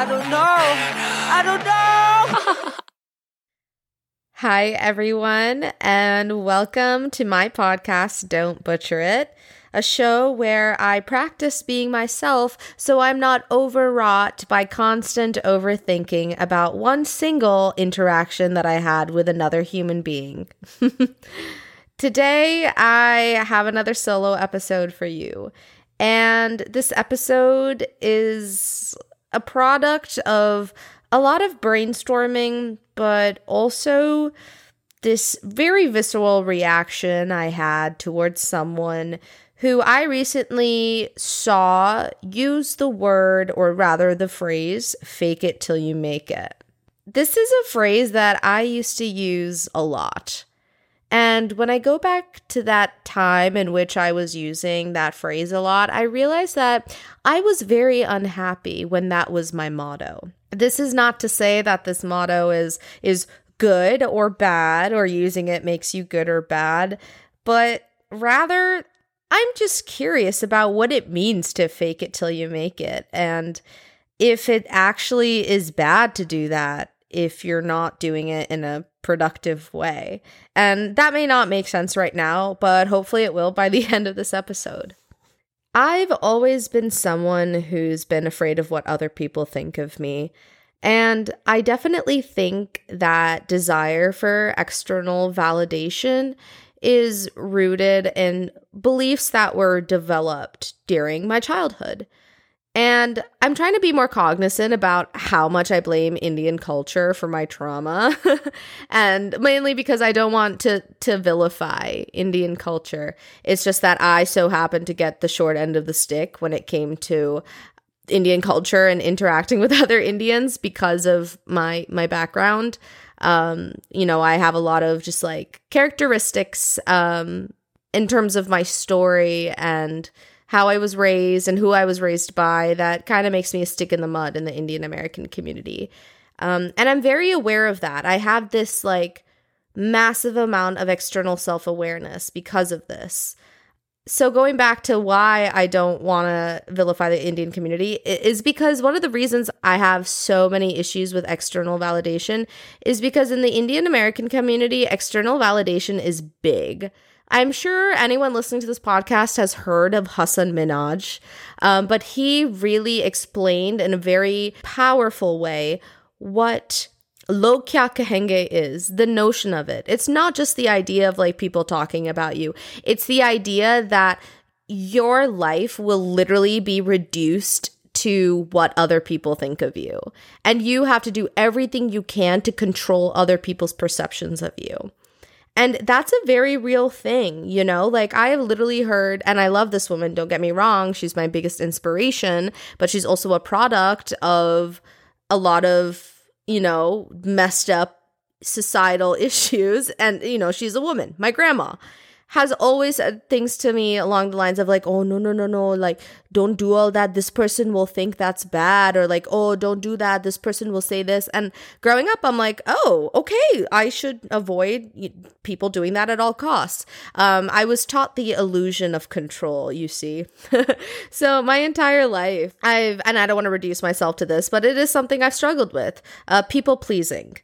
I don't know. I don't know. Hi, everyone, and welcome to my podcast, Don't Butcher It, a show where I practice being myself so I'm not overwrought by constant overthinking about one single interaction that I had with another human being. Today, I have another solo episode for you. And this episode is a product of a lot of brainstorming, but also this very visceral reaction I had towards someone who I recently saw use the word, or rather the phrase, fake it till you make it. This is a phrase that I used to use a lot. And when I go back to that time in which I was using that phrase a lot, I realized that I was very unhappy when that was my motto. This is not to say that this motto is is good or bad or using it makes you good or bad, but rather I'm just curious about what it means to fake it till you make it and if it actually is bad to do that if you're not doing it in a productive way. And that may not make sense right now, but hopefully it will by the end of this episode. I've always been someone who's been afraid of what other people think of me. And I definitely think that desire for external validation is rooted in beliefs that were developed during my childhood. And I'm trying to be more cognizant about how much I blame Indian culture for my trauma. and mainly because I don't want to to vilify Indian culture. It's just that I so happened to get the short end of the stick when it came to Indian culture and interacting with other Indians because of my my background. Um, you know, I have a lot of just like characteristics um in terms of my story and how I was raised and who I was raised by that kind of makes me a stick in the mud in the Indian American community. Um, and I'm very aware of that. I have this like massive amount of external self awareness because of this. So, going back to why I don't want to vilify the Indian community is because one of the reasons I have so many issues with external validation is because in the Indian American community, external validation is big. I'm sure anyone listening to this podcast has heard of Hasan Minhaj, um, but he really explained in a very powerful way what log kya kahenge is, the notion of it. It's not just the idea of like people talking about you, it's the idea that your life will literally be reduced to what other people think of you. And you have to do everything you can to control other people's perceptions of you. And that's a very real thing, you know? Like, I have literally heard, and I love this woman, don't get me wrong, she's my biggest inspiration, but she's also a product of a lot of, you know, messed up societal issues. And, you know, she's a woman, my grandma has always said things to me along the lines of like, oh, no, no, no, no, like, don't do all that. This person will think that's bad. Or like, oh, don't do that. This person will say this. And growing up, I'm like, oh, okay, I should avoid people doing that at all costs. Um, I was taught the illusion of control, you see. so my entire life, I've, and I don't want to reduce myself to this, but it is something I've struggled with uh, people pleasing.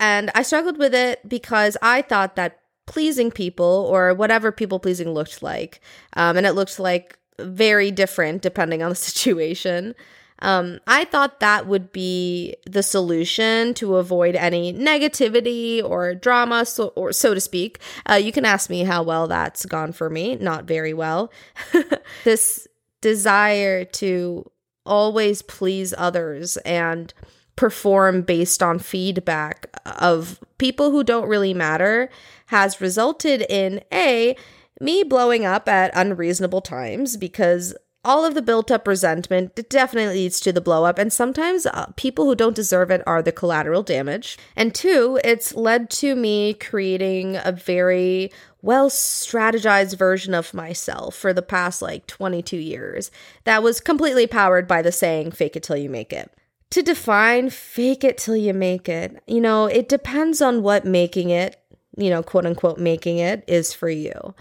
And I struggled with it because I thought that pleasing people or whatever people pleasing looked like. Um, and it looked like very different depending on the situation. Um, I thought that would be the solution to avoid any negativity or drama, so, or so to speak. Uh, you can ask me how well that's gone for me. Not very well. this desire to always please others and perform based on feedback of people who don't really matter has resulted in A, me blowing up at unreasonable times because all of the built up resentment definitely leads to the blow up, and sometimes uh, people who don't deserve it are the collateral damage. And two, it's led to me creating a very well strategized version of myself for the past like 22 years that was completely powered by the saying, fake it till you make it to define fake it till you make it, you know, it depends on what making it, you know, quote unquote, making it is for you.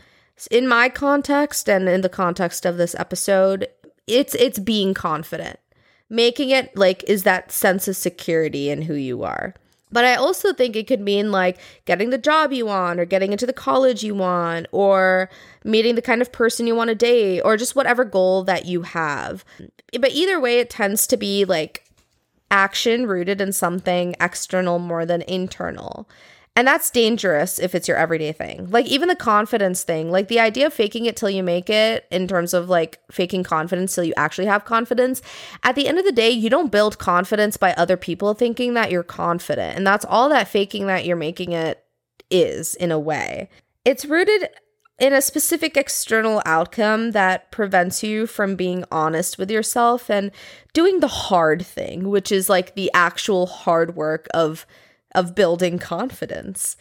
In my context and in the context of this episode, it's it's being confident. making it like is that sense of security in who you are. But I also think it could mean like getting the job you want, or getting into the college you want, or meeting the kind of person you want to date, or just whatever goal that you have. But either way, it tends to be like action rooted in something external more than internal. And that's dangerous if it's your everyday thing. Like even the confidence thing, like the idea of faking it till you make it in terms of like faking confidence till you actually have confidence. At the end of the day, you don't build confidence by other people thinking that you're confident. And that's all that faking that you're making it is in a way. It's rooted in a specific external outcome that prevents you from being honest with yourself and doing the hard thing, which is like the actual hard work of of building confidence.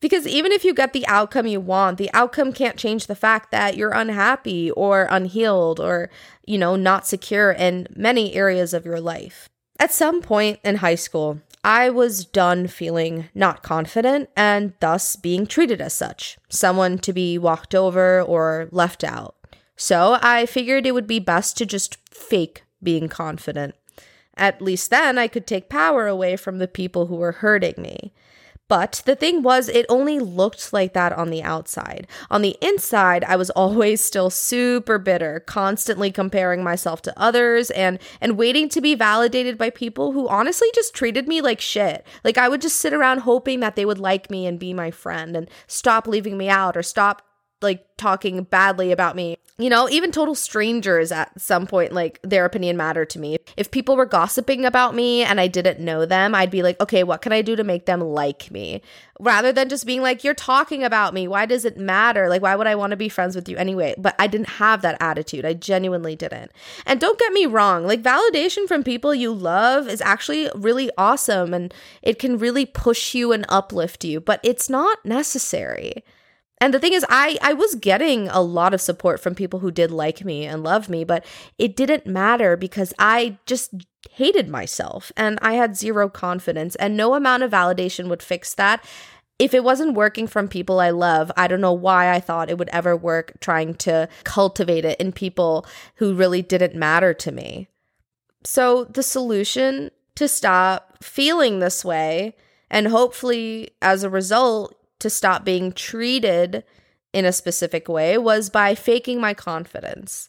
Because even if you get the outcome you want, the outcome can't change the fact that you're unhappy or unhealed or, you know, not secure in many areas of your life. At some point in high school, I was done feeling not confident and thus being treated as such, someone to be walked over or left out. So I figured it would be best to just fake being confident. At least then I could take power away from the people who were hurting me. But the thing was, it only looked like that on the outside. On the inside, I was always still super bitter, constantly comparing myself to others and and waiting to be validated by people who honestly just treated me like shit. Like I would just sit around hoping that they would like me and be my friend and stop leaving me out or stop like talking badly about me. You know, even total strangers at some point, like their opinion mattered to me. If people were gossiping about me and I didn't know them, I'd be like, okay, what can I do to make them like me? Rather than just being like, you're talking about me. Why does it matter? Like, why would I want to be friends with you anyway? But I didn't have that attitude. I genuinely didn't. And don't get me wrong, like, validation from people you love is actually really awesome and it can really push you and uplift you, but it's not necessary. And the thing is, I, I was getting a lot of support from people who did like me and love me, but it didn't matter because I just hated myself and I had zero confidence, and no amount of validation would fix that. If it wasn't working from people I love, I don't know why I thought it would ever work trying to cultivate it in people who really didn't matter to me. So, the solution to stop feeling this way, and hopefully as a result, to stop being treated in a specific way was by faking my confidence.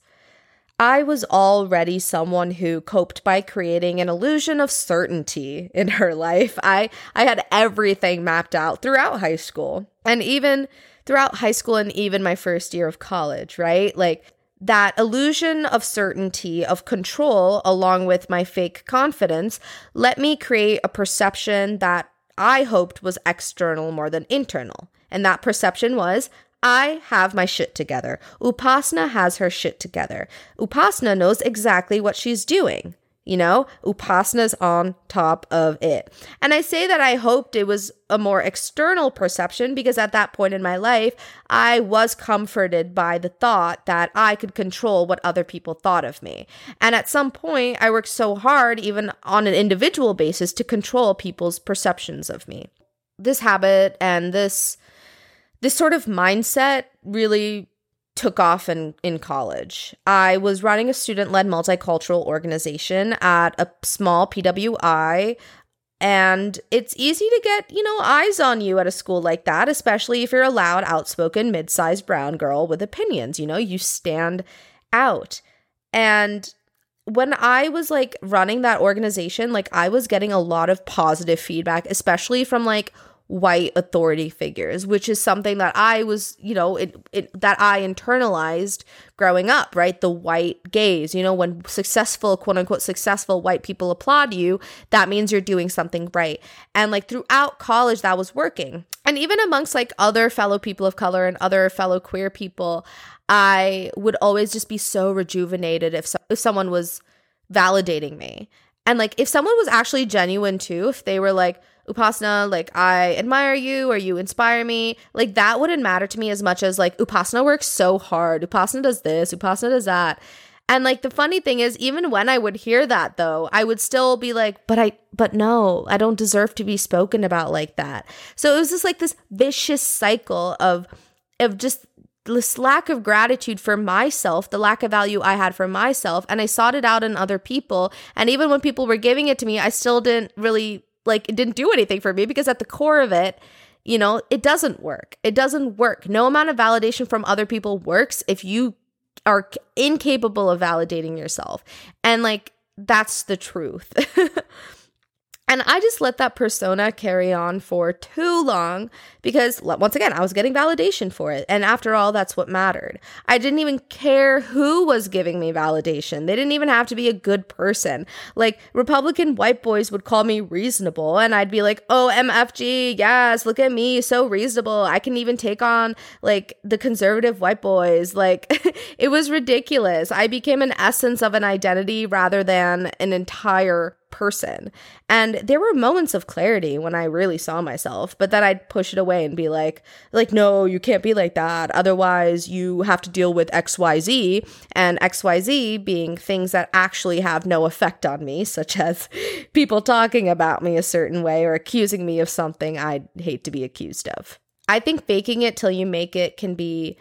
I was already someone who coped by creating an illusion of certainty in her life. I I had everything mapped out throughout high school and even throughout high school and even my first year of college, right? Like that illusion of certainty, of control, along with my fake confidence, let me create a perception that I hoped was external more than internal. And that perception was I have my shit together. Upasana has her shit together. Upasana knows exactly what she's doing. You know, Upasana's on top of it. And I say that I hoped it was a more external perception because at that point in my life, I was comforted by the thought that I could control what other people thought of me. And at some point, I worked so hard, even on an individual basis, to control people's perceptions of me. This habit and this this sort of mindset really took off in, in college. I was running a student led multicultural organization at a small PWI. And it's easy to get, you know, eyes on you at a school like that, especially if you're a loud, outspoken, mid sized brown girl with opinions. You know, you stand out. And when I was like running that organization, like I was getting a lot of positive feedback, especially from like white authority figures, which is something that I was, you know, it, it that I internalized growing up, right? The white gaze, you know, when successful, quote unquote, successful white people applaud you, that means you're doing something right. And like throughout college, that was working. And even amongst like other fellow people of color and other fellow queer people, I would always just be so rejuvenated if, so- if someone was validating me. And like if someone was actually genuine too, if they were like, Upasana, like I admire you or you inspire me. Like that wouldn't matter to me as much as like Upasana works so hard. Upasana does this, Upasana does that. And like the funny thing is, even when I would hear that though, I would still be like, but I, but no, I don't deserve to be spoken about like that. So it was just like this vicious cycle of, of just this lack of gratitude for myself, the lack of value I had for myself, and I sought it out in other people. And even when people were giving it to me, I still didn't really like it didn't do anything for me because at the core of it, you know, it doesn't work. It doesn't work. No amount of validation from other people works if you are incapable of validating yourself. And like that's the truth. And I just let that persona carry on for too long because, once again, I was getting validation for it. And after all, that's what mattered. I didn't even care who was giving me validation. They didn't even have to be a good person. Like, Republican white boys would call me reasonable, and I'd be like, oh, MFG, yes, look at me, so reasonable. I can even take on, like, the conservative white boys. Like, it was ridiculous. I became an essence of an identity rather than an entire person. And there were moments of clarity when I really saw myself, but then I'd push it away and be like, like, no, you can't be like that. Otherwise, you have to deal with XYZ, and XYZ being things that actually have no effect on me, such as people talking about me a certain way or accusing me of something I'd hate to be accused of. I think faking it till you make it can be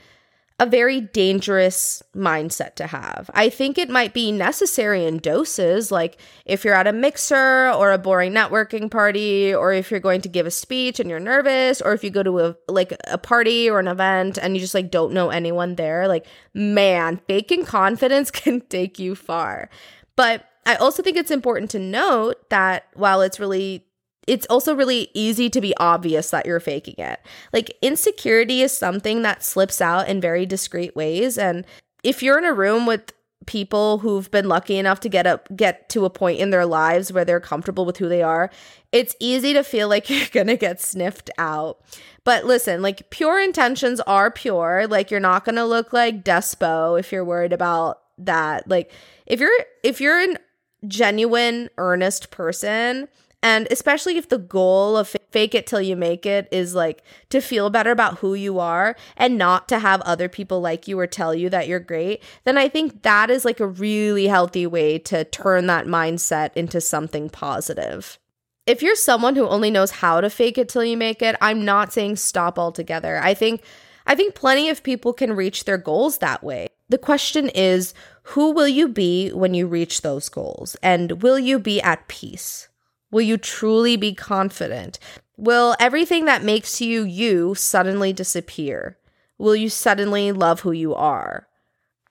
a very dangerous mindset to have. I think it might be necessary in doses, like if you're at a mixer or a boring networking party, or if you're going to give a speech and you're nervous, or if you go to a like a party or an event and you just like don't know anyone there. Like, man, faking confidence can take you far. But I also think it's important to note that while it's really it's also really easy to be obvious that you're faking it. Like insecurity is something that slips out in very discreet ways and if you're in a room with people who've been lucky enough to get up get to a point in their lives where they're comfortable with who they are, it's easy to feel like you're going to get sniffed out. But listen, like pure intentions are pure. Like you're not going to look like despo if you're worried about that. Like if you're if you're an genuine earnest person, and especially if the goal of fake it till you make it is like to feel better about who you are and not to have other people like you or tell you that you're great, then I think that is like a really healthy way to turn that mindset into something positive. If you're someone who only knows how to fake it till you make it, I'm not saying stop altogether. I think I think plenty of people can reach their goals that way. The question is, who will you be when you reach those goals? And will you be at peace? Will you truly be confident? Will everything that makes you you suddenly disappear? Will you suddenly love who you are?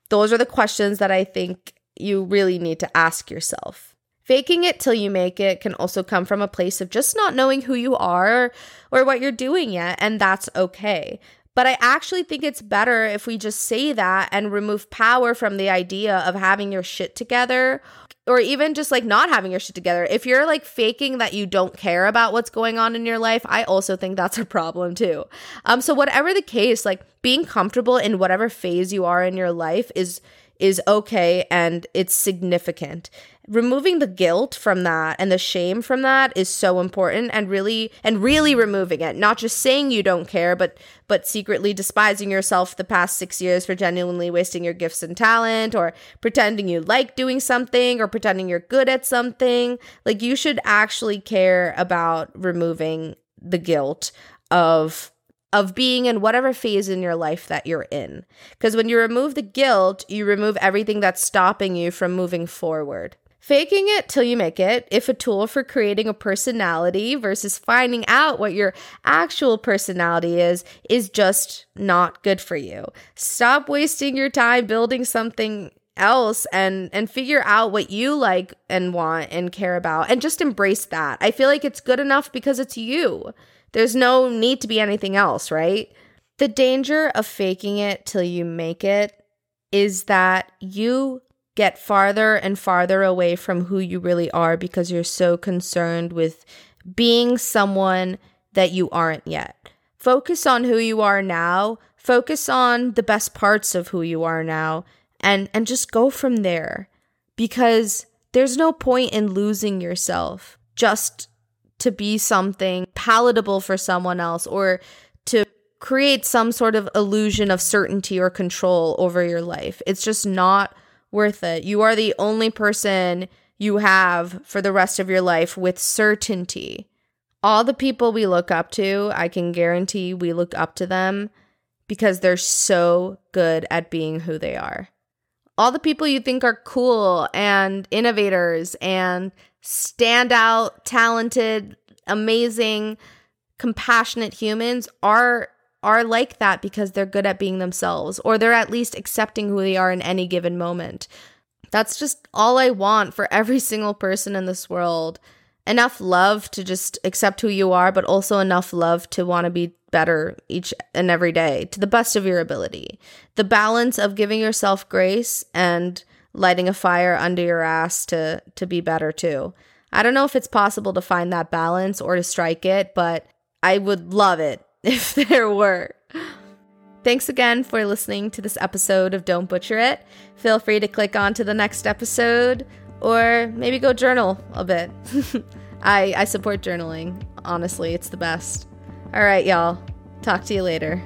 Those are the questions that I think you really need to ask yourself. Faking it till you make it can also come from a place of just not knowing who you are or what you're doing yet, and that's okay. But I actually think it's better if we just say that and remove power from the idea of having your shit together or even just like not having your shit together. If you're like faking that you don't care about what's going on in your life, I also think that's a problem too. Um so whatever the case, like being comfortable in whatever phase you are in your life is is okay and it's significant. Removing the guilt from that and the shame from that is so important and really and really removing it. Not just saying you don't care but but secretly despising yourself the past 6 years for genuinely wasting your gifts and talent or pretending you like doing something or pretending you're good at something. Like you should actually care about removing the guilt of of being in whatever phase in your life that you're in. Because when you remove the guilt, you remove everything that's stopping you from moving forward. Faking it till you make it, if a tool for creating a personality versus finding out what your actual personality is, is just not good for you. Stop wasting your time building something else and and figure out what you like and want and care about and just embrace that. I feel like it's good enough because it's you. There's no need to be anything else, right? The danger of faking it till you make it is that you get farther and farther away from who you really are because you're so concerned with being someone that you aren't yet. Focus on who you are now, focus on the best parts of who you are now and and just go from there because there's no point in losing yourself just to be something palatable for someone else or to create some sort of illusion of certainty or control over your life. It's just not worth it. You are the only person you have for the rest of your life with certainty. All the people we look up to, I can guarantee we look up to them because they're so good at being who they are. All the people you think are cool and innovators and standout, talented, amazing, compassionate humans are are like that because they're good at being themselves or they're at least accepting who they are in any given moment. That's just all I want for every single person in this world. Enough love to just accept who you are, but also enough love to want to be better each and every day to the best of your ability. The balance of giving yourself grace and lighting a fire under your ass to to be better too. I don't know if it's possible to find that balance or to strike it, but I would love it if there were. Thanks again for listening to this episode of Don't Butcher It. Feel free to click on to the next episode or maybe go journal a bit. I, I support journaling. Honestly, it's the best. All right, y'all. Talk to you later.